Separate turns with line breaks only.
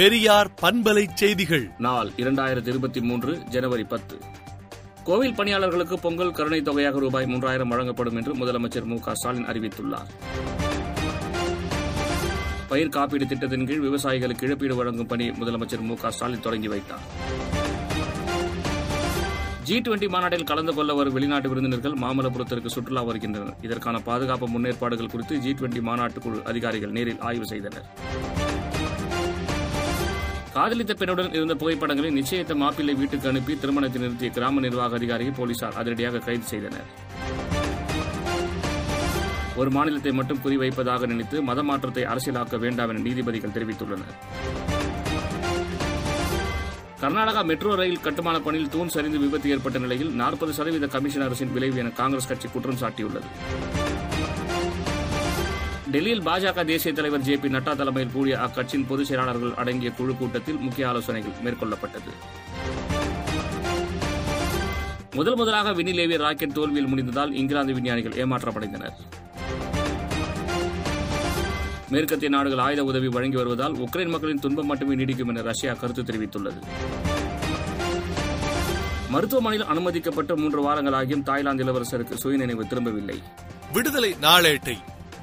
பெரியார் பண்பலை செய்திகள்.
நாள் இரண்டாயிரத்தி இருபத்தி மூன்று ஜனவரி பத்து. கோவில் பணியாளர்களுக்கு பொங்கல் கருணை தொகையாக ரூபாய் மூன்றாயிரம் வழங்கப்படும் என்று முதலமைச்சர் மு க ஸ்டாலின் அறிவித்துள்ளார். பயிர் காப்பீடு திட்டத்தின் கீழ் விவசாயிகளுக்கு இழப்பீடு வழங்கும் பணி முதலமைச்சர் மு க ஸ்டாலின் தொடங்கி வைத்தார். ஜி டுவெண்டி மாநாட்டில் கலந்து கொள்ள வரும் வெளிநாட்டு விருந்தினர்கள் மாமல்லபுரத்திற்கு சுற்றுலா வருகின்றனர். இதற்கான பாதுகாப்பு முன்னேற்பாடுகள் குறித்து ஜி டுவெண்டி மாநாட்டு குழு அதிகாரிகள் நேரில் ஆய்வு செய்தனர். காதலித்த பெண்ணுடன் இருந்த புகைப்படங்களை நிச்சயித்த மாப்பிள்ளை வீட்டுக்கு அனுப்பி திருமணத்தை நிறுத்திய கிராம நிர்வாக அதிகாரியை போலீசார் அதிரடியாக கைது செய்தனர். ஒரு மாநிலத்தை மட்டும் குறிவைப்பதாக நினைத்து மத மாற்றத்தை அரசியலாக்க வேண்டாம் என நீதிபதிகள் தெரிவித்துள்ளனர். கர்நாடகா மெட்ரோ ரயில் கட்டுமான பணியில் தூண் சரிந்து விபத்து ஏற்பட்ட நிலையில் நாற்பது சதவீத கமிஷன் அரசின் விளைவு என காங்கிரஸ் கட்சி குற்றம் சாட்டியுள்ளது. டெல்லியில் பாஜக தேசிய தலைவர் ஜே பி நட்டா தலைமையில் கூடிய அக்கட்சியின் பொதுச் செயலாளர்கள் அடங்கிய குழு கூட்டத்தில் முக்கிய ஆலோசனைகள் மேற்கொள்ளப்பட்டது. முதல் முதலாக விண்ணில் ஏவிய ராக்கெட் தோல்வியில் முடிந்ததால் இங்கிலாந்து விஞ்ஞானிகள் ஏமாற்றமடைந்தனர். மேற்கத்திய நாடுகள் ஆயுத உதவி வழங்கி வருவதால் உக்ரைன் மக்களின் துன்பம் மட்டுமே நீடிக்கும் என ரஷ்யா கருத்து தெரிவித்துள்ளது. மருத்துவமனையில் அனுமதிக்கப்பட்ட மூன்று வாரங்களாகியும் தாய்லாந்து இளவரசருக்கு சுயநினைவு திரும்பவில்லை.
விடுதலை நாளேட்டை